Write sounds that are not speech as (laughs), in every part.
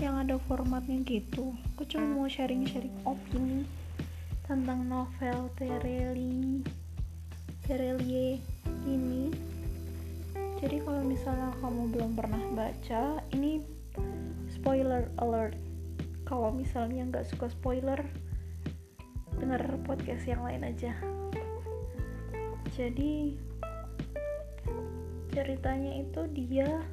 yang ada formatnya gitu. Aku cuma mau sharing-sharing opini tentang novel Terelie Terelie ini. Jadi kalau misalnya kamu belum pernah baca ini spoiler alert. Kalau misalnya nggak suka spoiler dengar podcast yang lain aja. Jadi ceritanya itu dia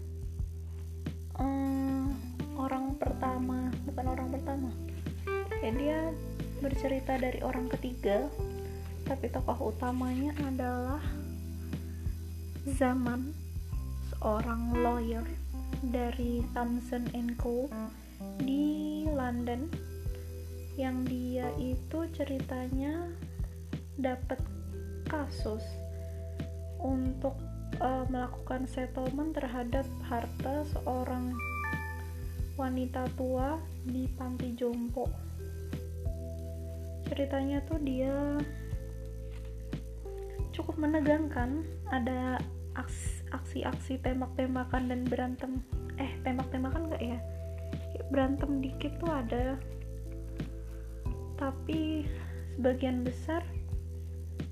pertama bukan orang pertama. Ya dia bercerita dari orang ketiga tapi tokoh utamanya adalah zaman seorang lawyer dari Thomson Co. di London yang dia itu ceritanya dapat kasus untuk uh, melakukan settlement terhadap harta seorang wanita tua di panti jompo. Ceritanya tuh dia cukup menegangkan. Ada aksi-aksi tembak-tembakan dan berantem. Eh tembak-tembakan gak ya? Berantem dikit tuh ada. Tapi sebagian besar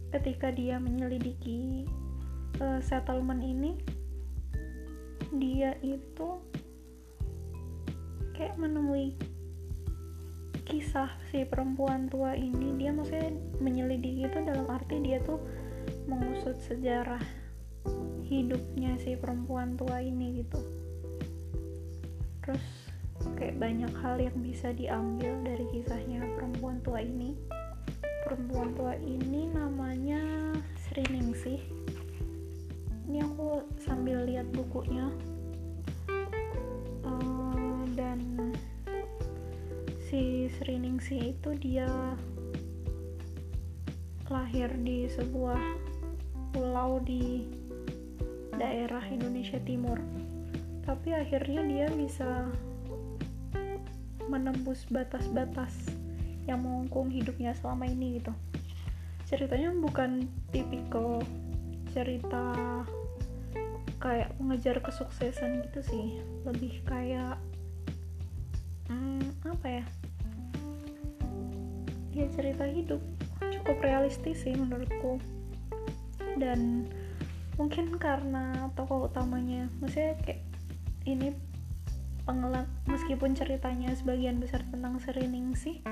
ketika dia menyelidiki uh, settlement ini dia itu kayak menemui kisah si perempuan tua ini. Dia maksudnya menyelidiki itu dalam arti dia tuh mengusut sejarah hidupnya si perempuan tua ini gitu. Terus kayak banyak hal yang bisa diambil dari kisahnya perempuan tua ini. Perempuan tua ini namanya Sri Ningsih. Ini aku sambil lihat bukunya si Sri Ningsih itu dia lahir di sebuah pulau di daerah Indonesia Timur. Tapi akhirnya dia bisa menembus batas-batas yang mengungkung hidupnya selama ini gitu. Ceritanya bukan tipikal cerita kayak mengejar kesuksesan gitu sih. Lebih kayak hmm, apa ya ya cerita hidup cukup realistis sih menurutku. Dan mungkin karena tokoh utamanya maksudnya kayak ini pengelak meskipun ceritanya sebagian besar tentang Serining sih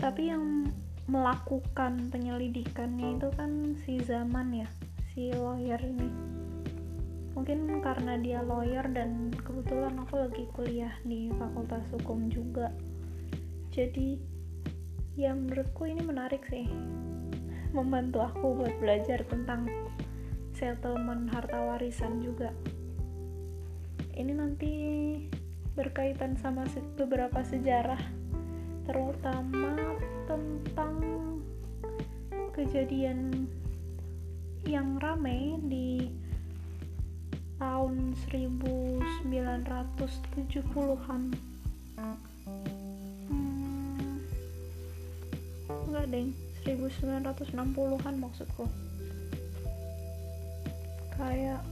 tapi yang melakukan penyelidikannya itu kan si zaman ya si lawyer ini. Mungkin karena dia lawyer dan kebetulan aku lagi kuliah di fakultas hukum juga. Jadi ya menurutku ini menarik sih. Membantu aku buat belajar tentang settlement harta warisan juga. Ini nanti berkaitan sama beberapa sejarah terutama tentang kejadian yang ramai di tahun 1970-an deng 1960-an maksudku. Kayak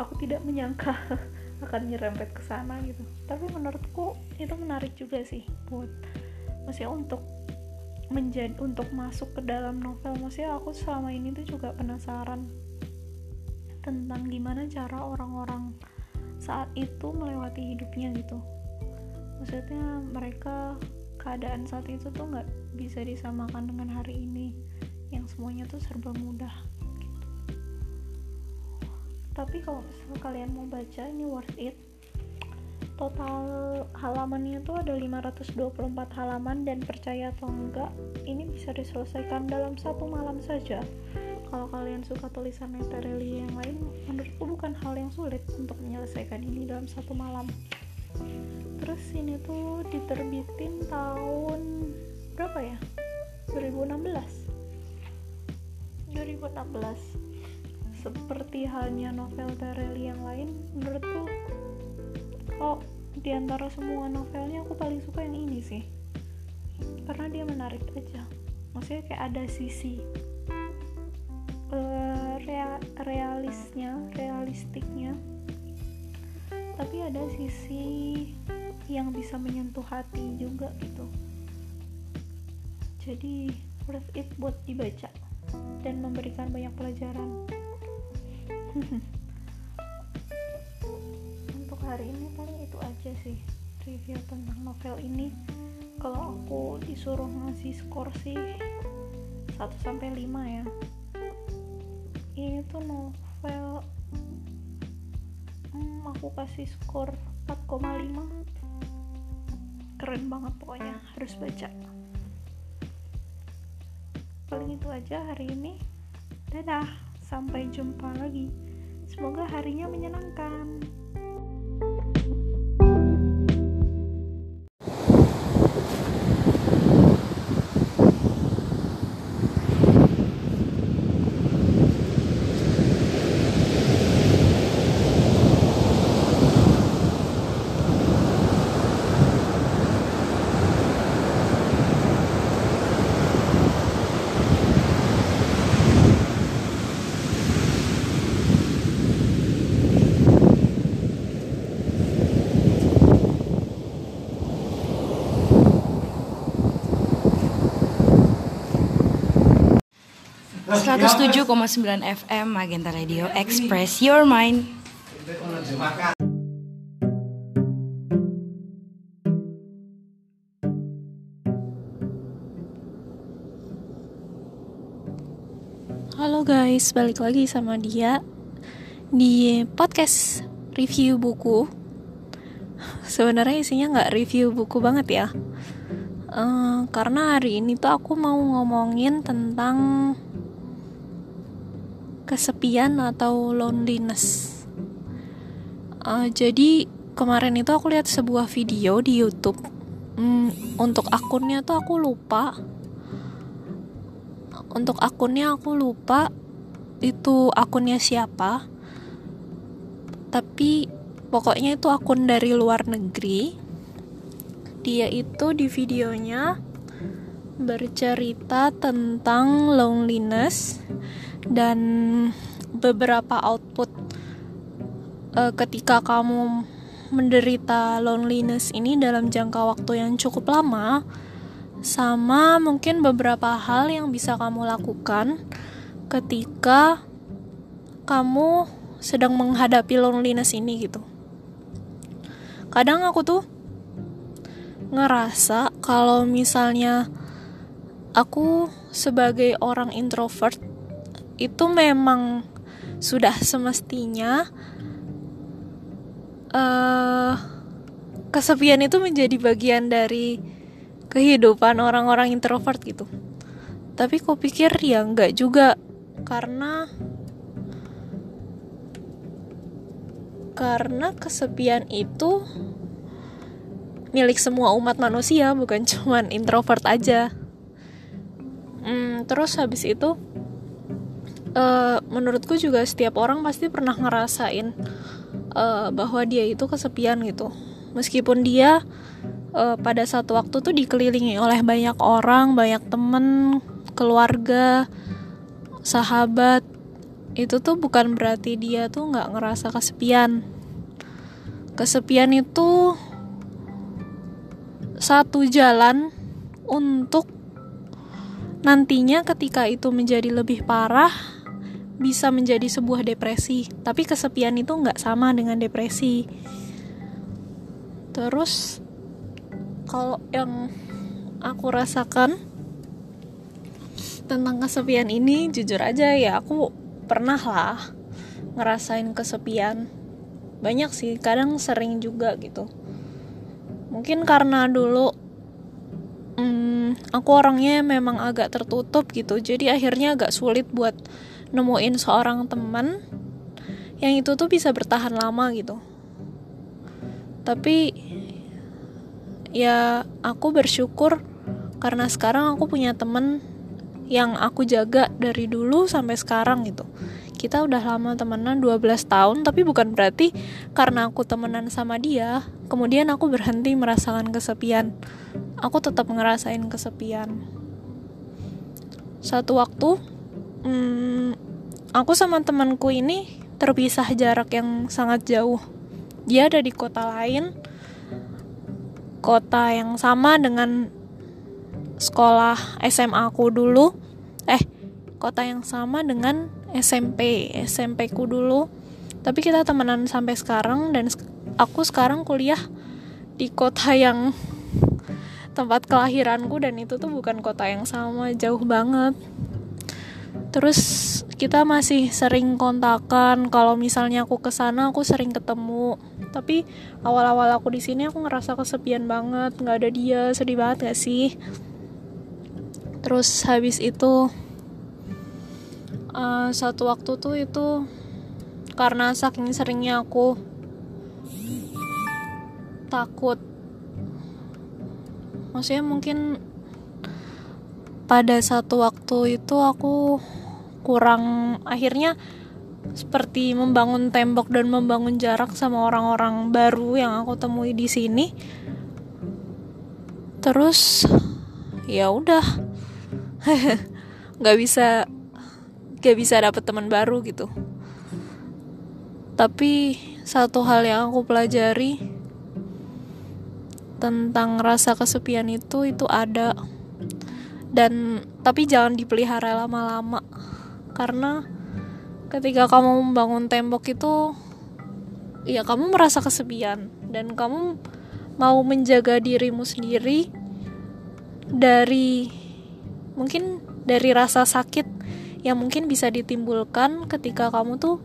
aku tidak menyangka (laughs) akan nyerempet ke sana gitu. Tapi menurutku itu menarik juga sih buat maksudnya untuk menjadi untuk masuk ke dalam novel. Maksudnya aku selama ini tuh juga penasaran tentang gimana cara orang-orang saat itu melewati hidupnya gitu. Maksudnya mereka keadaan saat itu tuh nggak bisa disamakan dengan hari ini. Yang semuanya tuh serba mudah tapi kalau kalian mau baca ini worth it. Total halamannya tuh ada 524 halaman dan percaya atau enggak ini bisa diselesaikan dalam satu malam saja. Kalau kalian suka tulisan literally yang lain menurutku bukan hal yang sulit untuk menyelesaikan ini dalam satu malam terus ini tuh diterbitin tahun berapa ya? 2016 2016 seperti halnya novel Tareli yang lain menurutku oh di antara semua novelnya aku paling suka yang ini sih. Karena dia menarik aja. Maksudnya kayak ada sisi uh, rea realisnya realistiknya tapi ada sisi yang bisa menyentuh hati juga gitu. Jadi worth it buat dibaca dan memberikan banyak pelajaran. (laughs) Untuk hari ini paling itu aja sih review tentang novel ini. Kalau aku disuruh ngasih skor sih 1 sampai 5 ya. Ini tuh novel aku kasih skor 4,5 keren banget pokoknya harus baca paling itu aja hari ini dadah Sampai jumpa lagi. Semoga harinya menyenangkan. 107,9 FM Magenta Radio Express Your Mind. Halo guys, balik lagi sama dia di podcast review buku. Sebenarnya isinya nggak review buku banget ya, uh, karena hari ini tuh aku mau ngomongin tentang kesepian atau loneliness. Uh, jadi kemarin itu aku lihat sebuah video di YouTube. Hmm, untuk akunnya tuh aku lupa. Untuk akunnya aku lupa itu akunnya siapa. Tapi pokoknya itu akun dari luar negeri. Dia itu di videonya bercerita tentang loneliness dan beberapa output uh, ketika kamu menderita loneliness ini dalam jangka waktu yang cukup lama sama mungkin beberapa hal yang bisa kamu lakukan ketika kamu sedang menghadapi loneliness ini gitu. Kadang aku tuh ngerasa kalau misalnya aku sebagai orang introvert itu memang sudah semestinya uh, kesepian itu menjadi bagian dari kehidupan orang-orang introvert gitu. Tapi kok pikir ya nggak juga karena karena kesepian itu milik semua umat manusia bukan (laughs) cuman introvert aja. Hmm, terus habis itu uh, menurutku juga setiap orang pasti pernah ngerasain uh, bahwa dia itu kesepian gitu. Meskipun dia uh, pada satu waktu tuh dikelilingi oleh banyak orang banyak temen keluarga sahabat itu tuh bukan berarti dia tuh nggak ngerasa kesepian. Kesepian itu satu jalan untuk nantinya ketika itu menjadi lebih parah bisa menjadi sebuah depresi. Tapi kesepian itu nggak sama dengan depresi. Terus kalau yang aku rasakan tentang kesepian ini jujur aja ya aku pernah lah ngerasain kesepian. Banyak sih kadang sering juga gitu. Mungkin karena dulu hmm, aku orangnya memang agak tertutup gitu jadi akhirnya agak sulit buat nemuin seorang teman yang itu tuh bisa bertahan lama gitu. Tapi ya aku bersyukur karena sekarang aku punya temen yang aku jaga dari dulu sampai sekarang gitu. Kita udah lama temenan 12 tahun tapi bukan berarti karena aku temenan sama dia kemudian aku berhenti merasakan kesepian. Aku tetap ngerasain kesepian. Satu waktu hmm, aku sama temanku ini terpisah jarak yang sangat jauh. Dia ada di kota lain kota yang sama dengan sekolah SMA aku dulu. Eh kota yang sama dengan SMP SMP ku dulu. Tapi kita temenan sampai sekarang dan aku sekarang kuliah di kota yang tempat kelahiranku dan itu tuh bukan kota yang sama jauh banget terus kita masih sering kontakan. Kalau misalnya aku ke sana aku sering ketemu. Tapi awal-awal aku di sini aku ngerasa kesepian banget. Nggak ada dia. Sedih banget gak sih? Terus habis itu uh, satu waktu tuh itu karena saking seringnya aku takut. Maksudnya mungkin pada satu waktu itu aku kurang akhirnya seperti membangun tembok dan membangun jarak sama orang-orang baru yang aku temui di sini. Terus ya udah. (laughs) Nggak bisa nggak bisa dapet teman baru gitu. Tapi satu hal yang aku pelajari tentang rasa kesepian itu itu ada dan tapi jangan dipelihara lama-lama karena ketika kamu membangun tembok itu ya kamu merasa kesepian dan kamu mau menjaga dirimu sendiri dari mungkin dari rasa sakit yang mungkin bisa ditimbulkan ketika kamu tuh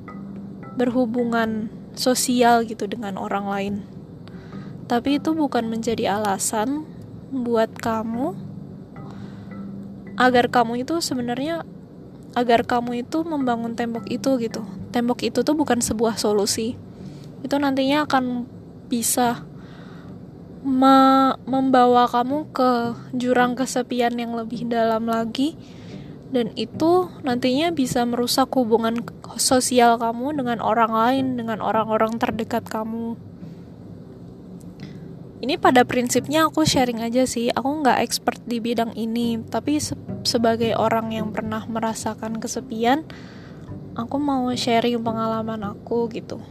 berhubungan sosial gitu dengan orang lain. Tapi itu bukan menjadi alasan buat kamu agar kamu itu sebenarnya agar kamu itu membangun tembok itu gitu. Tembok itu tuh bukan sebuah solusi. Itu nantinya akan bisa me membawa kamu ke jurang kesepian yang lebih dalam lagi dan itu nantinya bisa merusak hubungan sosial kamu dengan orang lain, dengan orang-orang terdekat kamu. Ini pada prinsipnya aku sharing aja sih, aku nggak expert di bidang ini, tapi se sebagai orang yang pernah merasakan kesepian, aku mau sharing pengalaman aku gitu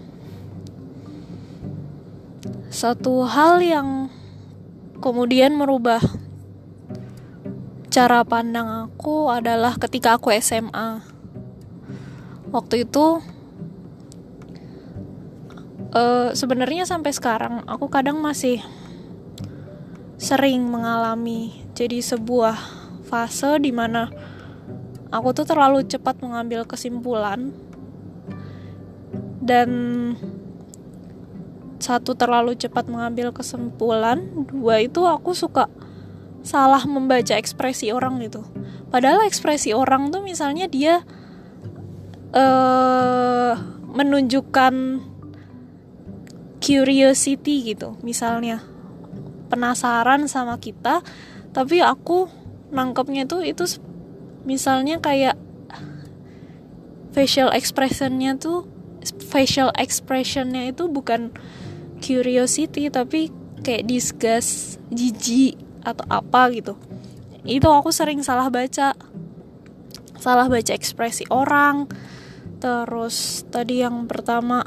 satu hal yang kemudian merubah cara pandang aku adalah ketika aku SMA. Waktu itu uh, sebenarnya sampai sekarang aku kadang masih sering mengalami jadi sebuah fase di mana aku tuh terlalu cepat mengambil kesimpulan dan satu terlalu cepat mengambil kesimpulan dua itu aku suka salah membaca ekspresi orang gitu. Padahal ekspresi orang tuh misalnya dia uh, menunjukkan curiosity gitu misalnya penasaran sama kita tapi aku nangkepnya tuh itu misalnya kayak facial expressionnya tuh facial expressionnya itu bukan curiosity tapi kayak disgust, jijik atau apa gitu. Itu aku sering salah baca. Salah baca ekspresi orang. Terus tadi yang pertama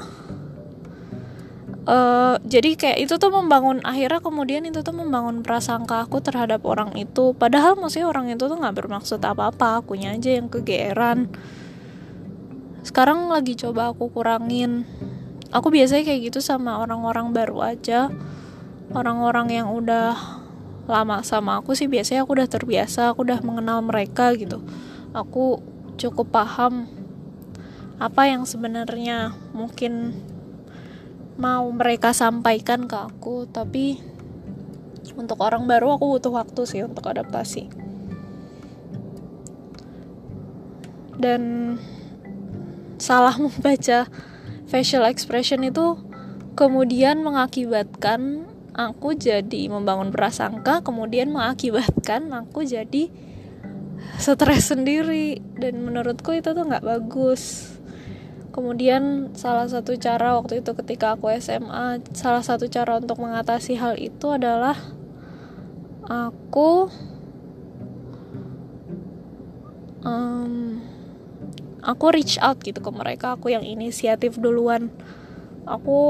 Uh, jadi kayak itu tuh membangun akhirnya kemudian itu tuh membangun prasangka aku terhadap orang itu. Padahal maksudnya orang itu tuh nggak bermaksud apa-apa akunya aja yang kegeeran. Sekarang lagi coba aku kurangin. Aku biasanya kayak gitu sama orang-orang baru aja. Orang-orang yang udah lama sama aku sih biasanya aku udah terbiasa aku udah mengenal mereka gitu. Aku cukup paham apa yang sebenarnya mungkin mau mereka sampaikan ke aku tapi untuk orang baru aku butuh waktu sih untuk adaptasi. Dan salah (laughs) membaca facial expression itu kemudian mengakibatkan aku jadi membangun prasangka kemudian mengakibatkan aku jadi stres sendiri. Dan menurutku itu tuh nggak bagus kemudian salah satu cara waktu itu ketika aku SMA salah satu cara untuk mengatasi hal itu adalah aku um, aku reach out gitu ke mereka aku yang inisiatif duluan. Aku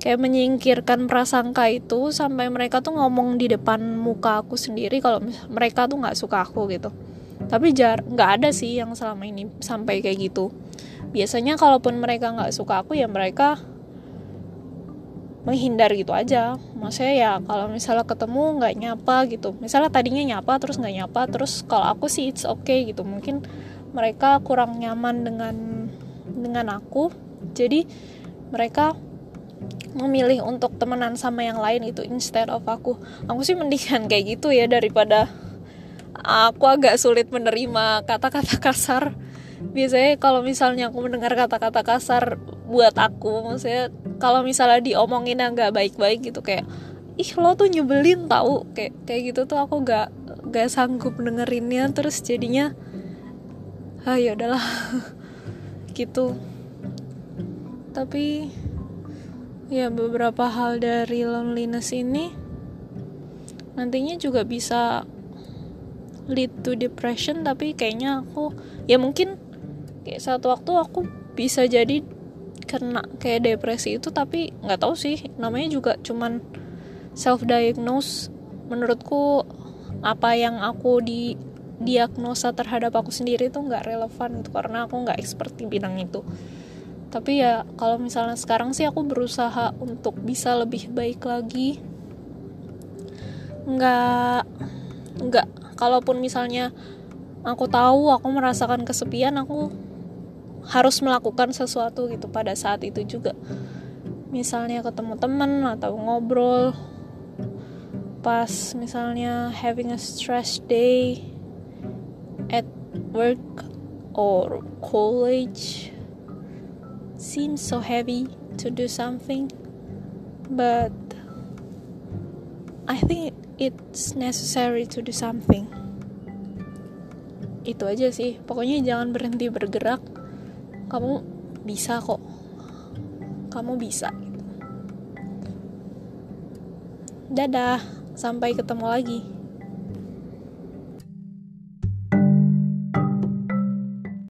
kayak menyingkirkan prasangka itu sampai mereka tuh ngomong di depan muka aku sendiri kalau mereka tuh nggak suka aku gitu tapi jar nggak ada sih yang selama ini sampai kayak gitu. Biasanya kalaupun mereka nggak suka aku ya mereka menghindar gitu aja. Maksudnya ya kalau misalnya ketemu nggak nyapa gitu. Misalnya tadinya nyapa terus nggak nyapa terus kalau aku sih it's okay gitu. Mungkin mereka kurang nyaman dengan dengan aku. Jadi mereka memilih untuk temenan sama yang lain itu instead of aku. Aku sih mendingan kayak gitu ya daripada aku agak sulit menerima kata-kata kasar. Biasanya kalau misalnya aku mendengar kata-kata kasar buat aku maksudnya kalau misalnya diomongin yang gak baik-baik gitu kayak ih lo tuh nyebelin tau. Kayak kayak gitu tuh aku gak gak sanggup dengerinnya terus jadinya ah ya udahlah. (laughs) Gitu. Tapi ya beberapa hal dari loneliness ini nantinya juga bisa lead to depression tapi kayaknya aku ya mungkin kayak satu waktu aku bisa jadi kena kayak depresi itu tapi nggak tahu sih namanya juga cuman self diagnose menurutku apa yang aku di diagnosa terhadap aku sendiri itu nggak relevan itu karena aku nggak expert di bidang itu. Tapi ya kalau misalnya sekarang sih aku berusaha untuk bisa lebih baik lagi. Nggak nggak kalaupun misalnya aku tahu aku merasakan kesepian aku harus melakukan sesuatu gitu pada saat itu juga. Misalnya ketemu temen atau ngobrol pas misalnya having a stress day at work or college seems so heavy to do something but I think it's necessary to do something. Itu aja sih. Pokoknya jangan berhenti bergerak. Kamu bisa kok. Kamu bisa. Dadah. Sampai ketemu lagi